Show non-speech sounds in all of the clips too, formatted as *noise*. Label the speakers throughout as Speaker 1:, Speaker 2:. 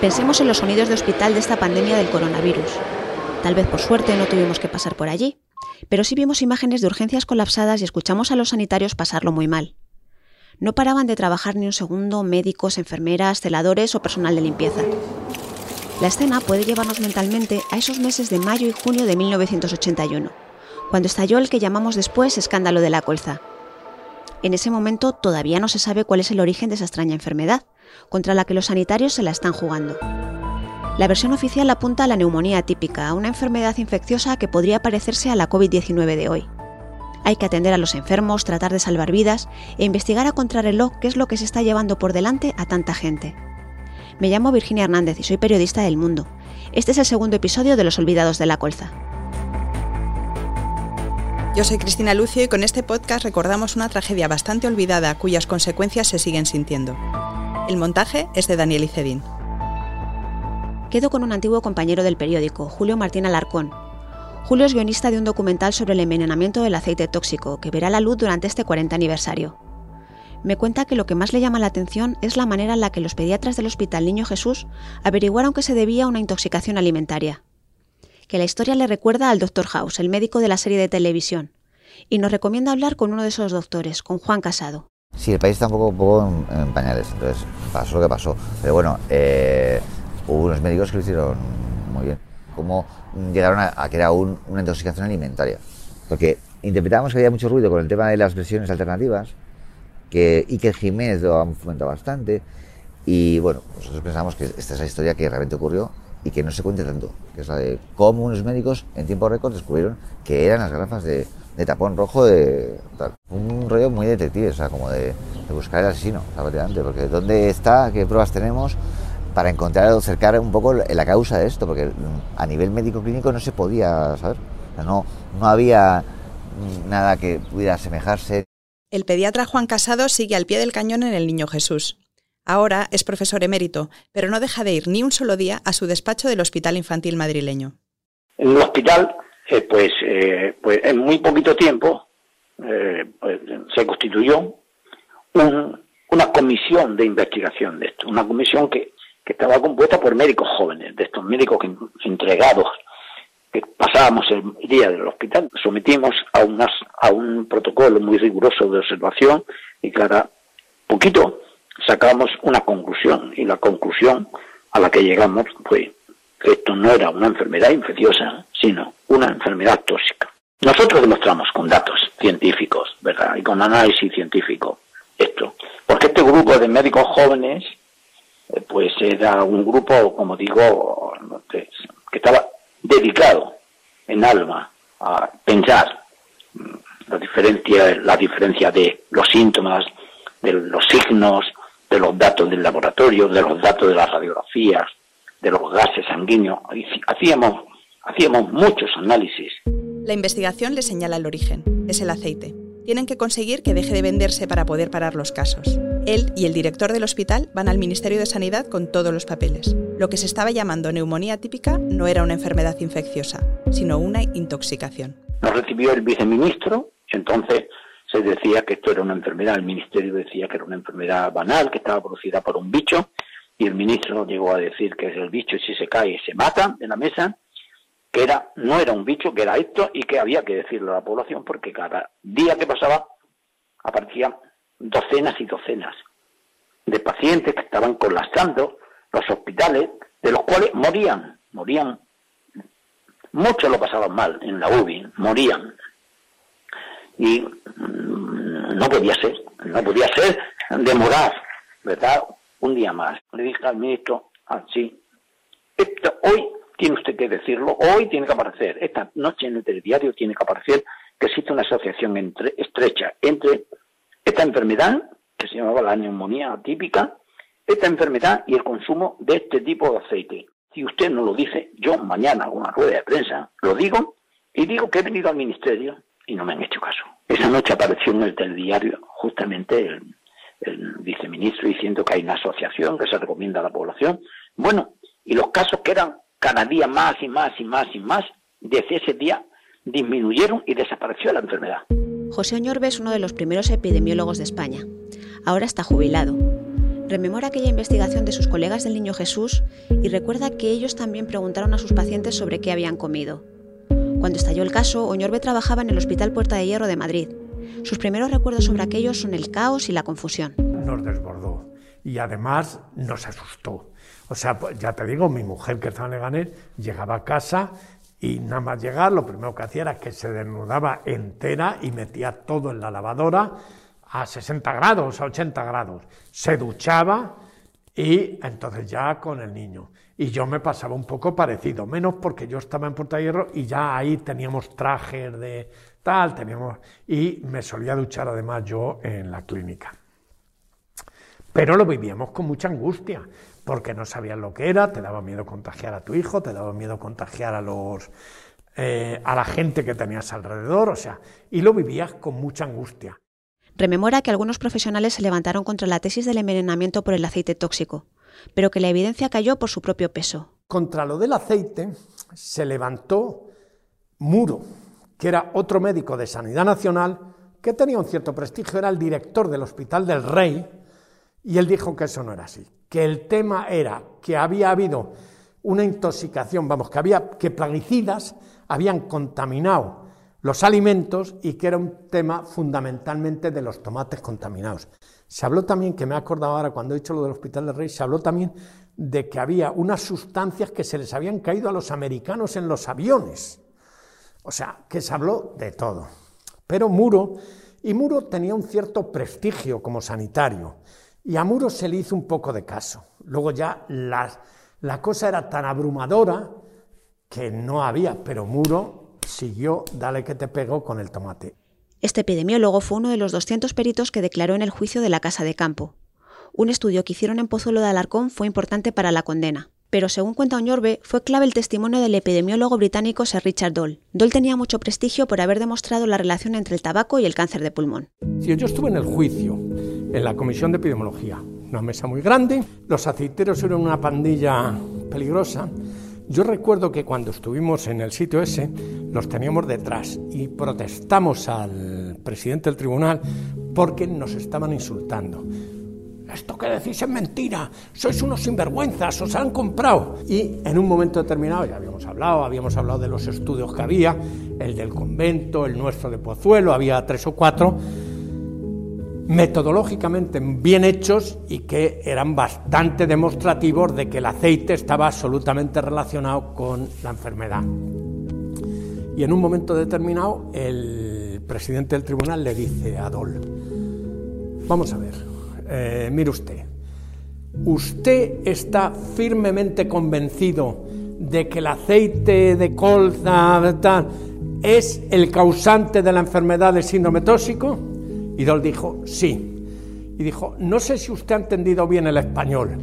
Speaker 1: Pensemos en los sonidos de hospital de esta pandemia del coronavirus. Tal vez por suerte no tuvimos que pasar por allí, pero sí vimos imágenes de urgencias colapsadas y escuchamos a los sanitarios pasarlo muy mal. No paraban de trabajar ni un segundo médicos, enfermeras, celadores o personal de limpieza. La escena puede llevarnos mentalmente a esos meses de mayo y junio de 1981, cuando estalló el que llamamos después escándalo de la colza. En ese momento todavía no se sabe cuál es el origen de esa extraña enfermedad, contra la que los sanitarios se la están jugando. La versión oficial apunta a la neumonía típica, una enfermedad infecciosa que podría parecerse a la COVID-19 de hoy. Hay que atender a los enfermos, tratar de salvar vidas e investigar a contrarreloj qué es lo que se está llevando por delante a tanta gente. Me llamo Virginia Hernández y soy periodista del Mundo. Este es el segundo episodio de Los Olvidados de la Colza.
Speaker 2: Yo soy Cristina Lucio y con este podcast recordamos una tragedia bastante olvidada cuyas consecuencias se siguen sintiendo. El montaje es de Daniel Icedín.
Speaker 1: Quedo con un antiguo compañero del periódico, Julio Martín Alarcón, Julio es guionista de un documental sobre el envenenamiento del aceite tóxico, que verá la luz durante este 40 aniversario. Me cuenta que lo que más le llama la atención es la manera en la que los pediatras del Hospital Niño Jesús averiguaron que se debía a una intoxicación alimentaria. Que la historia le recuerda al Dr. House, el médico de la serie de televisión, y nos recomienda hablar con uno de esos doctores, con Juan Casado.
Speaker 3: Sí, el país está un poco, en, pañales, entonces pasó lo que pasó. Pero bueno, eh, hubo unos médicos que lo hicieron muy bien. Como llegaron a, que era una intoxicación alimentaria. Porque interpretábamos que había mucho ruido con el tema de las versiones alternativas, que Iker Jiménez lo ha fomentado bastante, y bueno, nosotros pensamos que esta es la historia que realmente ocurrió y que no se cuente tanto, que es la de cómo unos médicos en tiempo récord descubrieron que eran las gafas de, tapón rojo de. Un rollo muy detective, o sea, como de, buscar el asesino, porque ¿dónde está? ¿Qué pruebas tenemos? para encontrar o acercar un poco la causa de esto, porque a nivel médico clínico no se podía saber, no, no había nada que pudiera asemejarse.
Speaker 2: El pediatra Juan Casado sigue al pie del cañón en el Niño Jesús. Ahora es profesor emérito, pero no deja de ir ni un solo día a su despacho del Hospital Infantil Madrileño.
Speaker 4: En el hospital, eh, pues, eh, pues en muy poquito tiempo eh, pues, se constituyó una comisión de investigación de esto, una comisión que que estaba compuesta por médicos jóvenes, de estos médicos entregados, que pasábamos el día del hospital, sometimos a, unas, a un protocolo muy riguroso de observación y cada poquito sacamos una conclusión y la conclusión a la que llegamos fue que esto no era una enfermedad infecciosa, sino una enfermedad tóxica. Nosotros demostramos con datos científicos, ¿verdad? Y con análisis científico esto. Porque este grupo de médicos jóvenes eh, pues era un grupo, como digo, que, estaba dedicado en alma a pensar mm, la diferencia, la diferencia de los síntomas, de los signos, de los datos del laboratorio, de los datos de las radiografías, de los gases sanguíneos. Hacíamos, hacíamos muchos análisis.
Speaker 2: La investigación le señala el origen, es el aceite tienen que conseguir que deje de venderse para poder parar los casos. Él y el director del hospital van al Ministerio de Sanidad con todos los papeles. Lo que se estaba llamando neumonía típica no era una enfermedad infecciosa, sino una intoxicación.
Speaker 4: Nos recibió el viceministro, entonces se decía que esto era una enfermedad, el ministerio decía que era una enfermedad banal, que estaba producida por un bicho, y el ministro llegó a decir que el bicho si se cae se mata en la mesa, que era, no era un bicho, que era esto y que había que decirlo a la población porque cada día que pasaba aparecían docenas y docenas de pacientes que estaban colapsando los hospitales, de los cuales morían, morían, muchos lo pasaban mal en la UBI, morían. Y mm, no podía ser, no podía ser demorar, ¿verdad? Un día más. Le dije al ministro, así, ah, hoy tiene usted que decirlo, hoy tiene que aparecer, esta noche en el telediario tiene que aparecer que existe una asociación entre, estrecha entre esta enfermedad, que se llamaba la neumonía típica, esta enfermedad y el consumo de este tipo de aceite. Si usted no lo dice, yo mañana hago una rueda de prensa, lo digo y digo que he venido al ministerio y no me han hecho caso. Esa noche apareció en el telediario justamente el, viceministro diciendo que hay una asociación que se recomienda a la población. Bueno, y los casos que eran cada día más y más y más y más, desde ese día disminuyeron y desapareció la enfermedad.
Speaker 1: José Oñorbe es uno de los primeros epidemiólogos de España. Ahora está jubilado. Rememora aquella investigación de sus colegas del Niño Jesús y recuerda que ellos también preguntaron a sus pacientes sobre qué habían comido. Cuando estalló el caso, Oñorbe trabajaba en el Hospital Puerta de Hierro de Madrid. Sus primeros recuerdos sobre aquello son el caos y la confusión.
Speaker 5: Nos desbordó y además nos asustó. O sea, pues, ya te digo, mi mujer que estaba en Leganés llegaba a casa y nada más llegar lo primero que hacía era que se desnudaba entera y metía todo en la lavadora a 60 grados, a 80 grados. Se duchaba y entonces ya con el niño. Y yo me pasaba un poco parecido, menos porque yo estaba en Puerta Hierro y ya ahí teníamos trajes de tal, teníamos... Y me solía duchar además yo en la clínica. Pero lo vivíamos con mucha angustia, porque no sabías lo que era, te daba miedo contagiar a tu hijo, te daba miedo contagiar a los... Eh, a la gente que tenías alrededor, o sea, y lo vivías con mucha angustia.
Speaker 1: Rememora que algunos profesionales se levantaron contra la tesis del envenenamiento por el aceite tóxico, pero que la evidencia cayó por su propio peso.
Speaker 5: Contra lo del aceite se levantó Muro, que era otro médico de Sanidad Nacional que tenía un cierto prestigio, era el director del Hospital del Rey, y él dijo que eso no era así, que el tema era que había habido una intoxicación, vamos, que había que plaguicidas habían contaminado los alimentos y que era un tema fundamentalmente de los tomates contaminados. Se habló también, que me he acordado ahora cuando he dicho lo del Hospital del Rey, se habló también de que había unas sustancias que se les habían caído a los americanos en los aviones. O sea, que se habló de todo. Pero Muro, y Muro tenía un cierto prestigio como sanitario, y a Muro se le hizo un poco de caso. Luego ya la cosa era tan abrumadora que no había, pero Muro siguió Dale que te pegó con el tomate.
Speaker 1: Este epidemiólogo fue uno de los 200 peritos que declaró en el juicio de la Casa de Campo. Un estudio que hicieron en Pozuelo de Alarcón fue importante para la condena. Pero según cuenta Oñorbe, fue clave el testimonio del epidemiólogo británico Sir Richard Doll. Doll tenía mucho prestigio por haber demostrado la relación entre el tabaco y el cáncer de pulmón.
Speaker 5: Si yo estuve en el juicio, en la comisión de epidemiología, una mesa muy grande, los aceiteros eran una pandilla peligrosa yo recuerdo que cuando estuvimos en el sitio ese, los teníamos detrás y protestamos al presidente del tribunal porque nos estaban insultando. Esto que decís es mentira, sois unos sinvergüenzas, os han comprado. Y en un momento determinado, ya habíamos hablado, habíamos hablado de los estudios que había, el del convento, el nuestro de Pozuelo, había tres o cuatro, metodológicamente bien hechos y que eran bastante demostrativos de que el aceite estaba absolutamente relacionado con la enfermedad. Y en un momento determinado el presidente del tribunal le dice a Dol, vamos a ver, eh, mire usted, ¿usted está firmemente convencido de que el aceite de colza es el causante de la enfermedad del síndrome tóxico? Y Dol dijo, sí. Y dijo, no sé si usted ha entendido bien el español.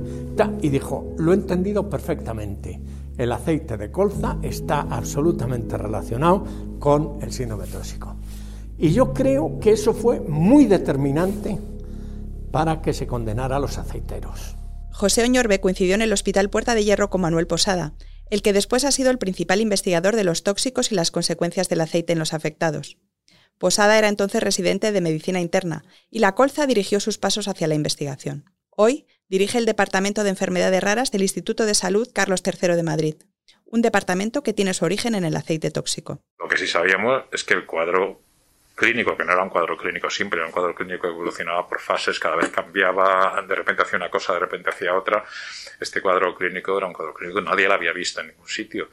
Speaker 5: Y dijo, lo he entendido perfectamente. El aceite de colza está absolutamente relacionado con el síndrome tóxico. Y yo creo que eso fue muy determinante para que se condenara a los aceiteros.
Speaker 2: José Oñorbe coincidió en el Hospital Puerta de Hierro con Manuel Posada, el que después ha sido el principal investigador de los tóxicos y las consecuencias del aceite en los afectados. Posada era entonces residente de medicina interna y la colza dirigió sus pasos hacia la investigación. Hoy dirige el Departamento de Enfermedades Raras del Instituto de Salud Carlos III de Madrid, un departamento que tiene su origen en el aceite tóxico.
Speaker 6: Lo que sí sabíamos es que el cuadro clínico, que no era un cuadro clínico siempre, era un cuadro clínico que evolucionaba por fases, cada vez cambiaba, de repente hacía una cosa, de repente hacía otra. Este cuadro clínico era un cuadro clínico nadie lo había visto en ningún sitio.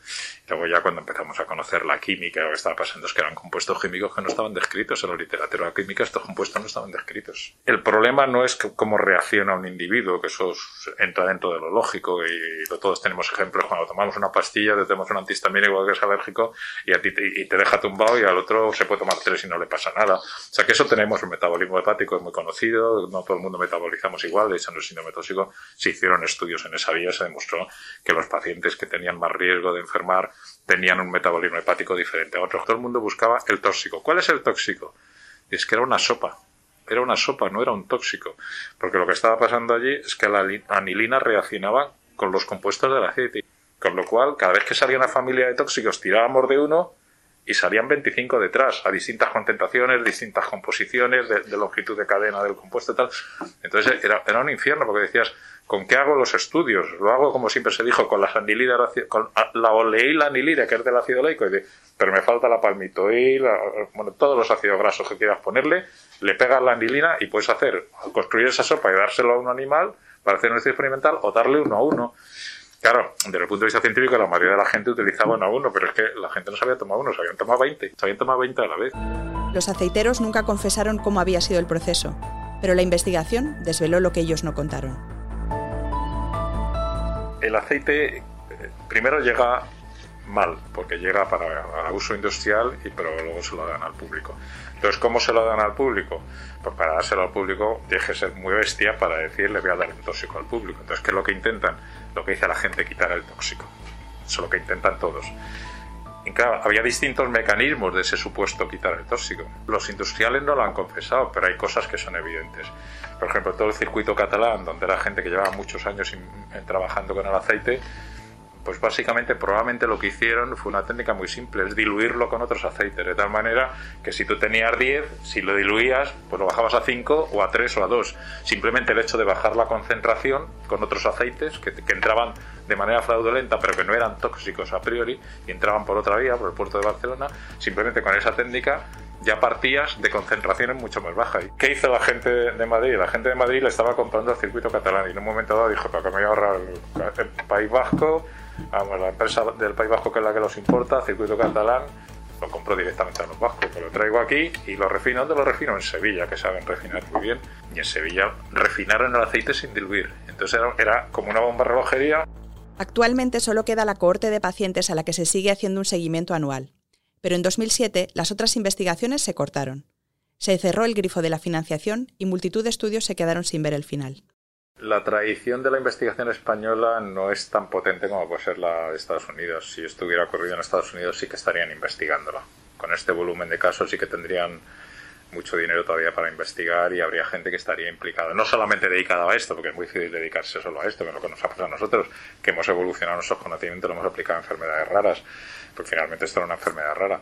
Speaker 6: Y luego ya cuando empezamos a conocer la química, lo que estaba pasando es que eran compuestos químicos que no estaban descritos en la literatura química, estos compuestos no estaban descritos. El problema no es cómo reacciona un individuo, que eso entra dentro de lo lógico y todos tenemos ejemplos cuando tomamos una pastilla, te tomamos un antihistamínico que es alérgico y, a ti y te deja tumbado y al otro se puede tomar tres y no le pasa nada. O sea que eso tenemos, el metabolismo hepático es muy conocido, no todo el mundo metabolizamos igual, de hecho en el síndrome tóxico se hicieron estudios en esa vía, se demostró que los pacientes que tenían más riesgo de enfermar tenían un metabolismo hepático diferente a otros. Todo el mundo buscaba el tóxico. ¿Cuál es el tóxico? es que era una sopa, era una sopa, no era un tóxico. Porque lo que estaba pasando allí es que la anilina reaccionaba con los compuestos del aceite. Con lo cual, cada vez que salía una familia de tóxicos, tirábamos de uno y salían 25 detrás, a distintas concentraciones, distintas composiciones, de, longitud de cadena del compuesto y tal. Entonces era, era un infierno porque decías, ¿con qué hago los estudios? Lo hago, como siempre se dijo, con la anilida, con la oleíla anilida, que es del ácido leico, y pero me falta la palmitoil, bueno, todos los ácidos grasos que quieras ponerle, le pegas la anilina y puedes hacer, construir esa sopa y dárselo a un animal para hacer un estudio experimental o darle uno a uno. Claro, desde el punto de vista científico, la mayoría de la gente utilizaba uno a uno, pero es que la gente no sabía tomar uno, se habían tomado 20, se habían tomado 20 a la vez.
Speaker 2: Los aceiteros nunca confesaron cómo había sido el proceso, pero la investigación desveló lo que ellos no contaron.
Speaker 6: El aceite eh, primero llega mal, porque llega para uso industrial y pero luego se lo dan al público. Entonces, ¿cómo se lo dan al público? Pues para dárselo al público tienes que ser muy bestia para decir le voy a dar un tóxico al público. Entonces, ¿qué es lo que intentan? Lo que dice la gente, quitar el tóxico. Eso es lo que intentan todos. Y claro, había distintos mecanismos de ese supuesto quitar el tóxico. Los industriales no lo han confesado, pero hay cosas que son evidentes. Por ejemplo, todo el circuito catalán, donde era gente que llevaba muchos años trabajando con el aceite, pues básicamente probablemente lo que hicieron fue una técnica muy simple, es diluirlo con otros aceites, de tal manera que si tú tenías 10, si lo diluías, pues lo bajabas a 5 o a 3 o a 2. Simplemente el hecho de bajar la concentración con otros aceites que, entraban de manera fraudulenta pero que no eran tóxicos a priori y entraban por otra vía, por el puerto de Barcelona, simplemente con esa técnica ya partías de concentraciones mucho más bajas. ¿Qué hizo la gente de Madrid? La gente de Madrid le estaba comprando el circuito catalán y en un momento dado dijo, para que me voy a ahorrar el País Vasco, Vamos, la empresa del País Vasco que es la que los importa, Circuito Catalán, lo compro directamente a los vascos, lo traigo aquí y lo refino. ¿Dónde lo refino? En Sevilla, que saben refinar muy bien. Y en Sevilla refinaron el aceite sin diluir. Entonces era, era como una bomba relojería.
Speaker 2: Actualmente solo queda la cohorte de pacientes a la que se sigue haciendo un seguimiento anual. Pero en 2007 las otras investigaciones se cortaron. Se cerró el grifo de la financiación y multitud de estudios se quedaron sin ver el final
Speaker 6: la tradición de la investigación española no es tan potente como puede ser la de Estados Unidos. Si esto hubiera ocurrido en Estados Unidos, sí que estarían investigándola. Con este volumen de casos, sí que tendrían mucho dinero todavía para investigar y habría gente que estaría implicada. No solamente dedicada a esto, porque es muy difícil dedicarse solo a esto, que es lo que nos ha pasado a nosotros, que hemos evolucionado nuestros conocimientos, lo hemos aplicado a enfermedades raras, porque finalmente esto era una enfermedad rara.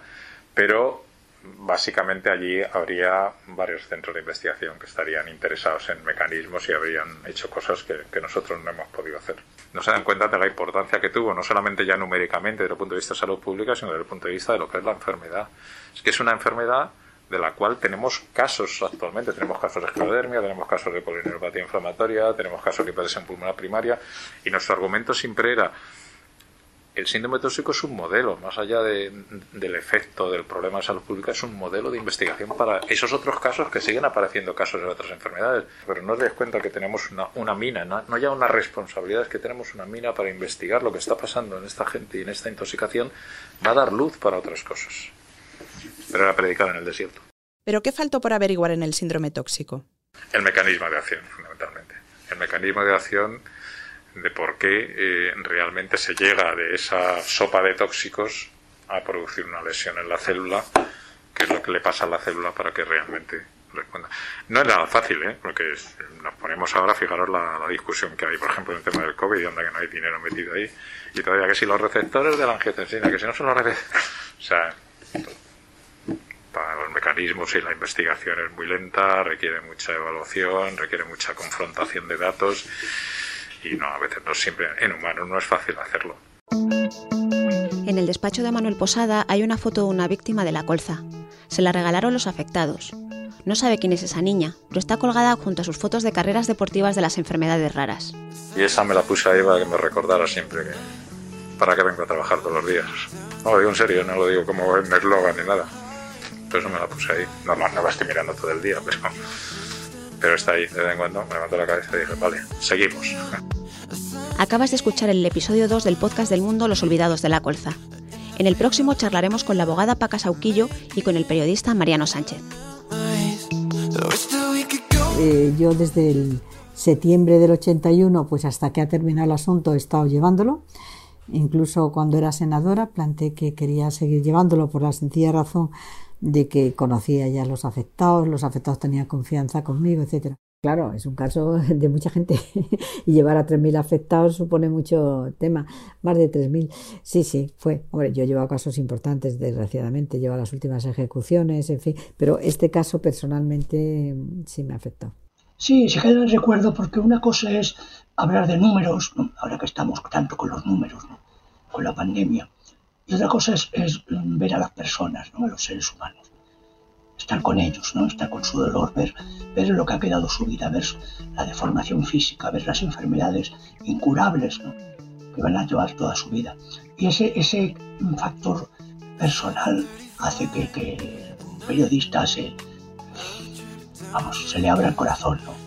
Speaker 6: Pero básicamente allí habría varios centros de investigación que estarían interesados en mecanismos y habrían hecho cosas que, nosotros no hemos podido hacer. No se dan cuenta de la importancia que tuvo, no solamente ya numéricamente desde el punto de vista de salud pública, sino desde el punto de vista de lo que es la enfermedad. Es que es una enfermedad de la cual tenemos casos actualmente. Tenemos casos de esclerodermia, tenemos casos de polineuropatía inflamatoria, tenemos casos de hipertensión pulmonar primaria, y nuestro argumento siempre era el síndrome tóxico es un modelo, más allá del efecto del problema de salud pública, es un modelo de investigación para esos otros casos que siguen apareciendo casos de otras enfermedades. Pero no os dais cuenta que tenemos una, mina, no, no, ya una responsabilidad, es que tenemos una mina para investigar lo que está pasando en esta gente y en esta intoxicación, va a dar luz para otras cosas. Pero era predicado en el desierto.
Speaker 2: ¿Pero qué faltó por averiguar en el síndrome tóxico?
Speaker 6: El mecanismo de acción, fundamentalmente. El mecanismo de acción de por qué eh, realmente se llega de esa sopa de tóxicos a producir una lesión en la célula, que es lo que le pasa a la célula para que realmente responda. No es nada fácil, ¿eh? porque nos ponemos ahora, fijaros la, discusión que hay, por ejemplo, en el tema del COVID, donde que no hay dinero metido ahí, y todavía que si los receptores de la angiotensina, que si no son los receptores... *laughs* O sea, para los mecanismos y la investigación es muy lenta, requiere mucha evaluación, requiere mucha confrontación de datos y no, a veces no siempre en humano no es fácil hacerlo.
Speaker 1: En el despacho de Manuel Posada hay una foto de una víctima de la colza. Se la regalaron los afectados. No sabe quién es esa niña, pero está colgada junto a sus fotos de carreras deportivas de las enfermedades raras.
Speaker 6: Y esa me la puse ahí para que me recordara siempre que para que vengo a trabajar todos los días. No lo digo en serio, no lo digo como en eslogan ni nada. Por eso me la puse ahí. No, no, no la estoy mirando todo el día, pero pero está ahí de vez en cuando, me levantó la cabeza y dije, vale, seguimos.
Speaker 1: Acabas de escuchar el episodio 2 del podcast del mundo Los Olvidados de la Colza. En el próximo charlaremos con la abogada Paca Sauquillo y con el periodista Mariano Sánchez.
Speaker 7: Eh, yo desde el septiembre del 81, pues hasta que ha terminado el asunto, he estado llevándolo. Incluso cuando era senadora planteé que quería seguir llevándolo por la sencilla razón de que conocía ya a los afectados, los afectados tenían confianza conmigo, etcétera. Claro, es un caso de mucha gente *laughs* y llevar a 3.000 afectados supone mucho tema, más de 3.000. Sí, sí, fue. Hombre, yo he llevado casos importantes, desgraciadamente, he llevado las últimas ejecuciones, en fin, pero este caso personalmente sí me afectó.
Speaker 8: Sí, se queda el recuerdo porque una cosa es hablar de números, ahora que estamos tanto con los números, con la pandemia, y otra cosa es, ver a las personas, ¿no? a los seres humanos estar con ellos, ¿no? estar con su dolor, ver, lo que ha quedado su vida, ver la deformación física, ver las enfermedades incurables que van a llevar toda su vida. Y ese, ese factor personal hace que, que un periodista se, vamos, se le abra el corazón. ¿no?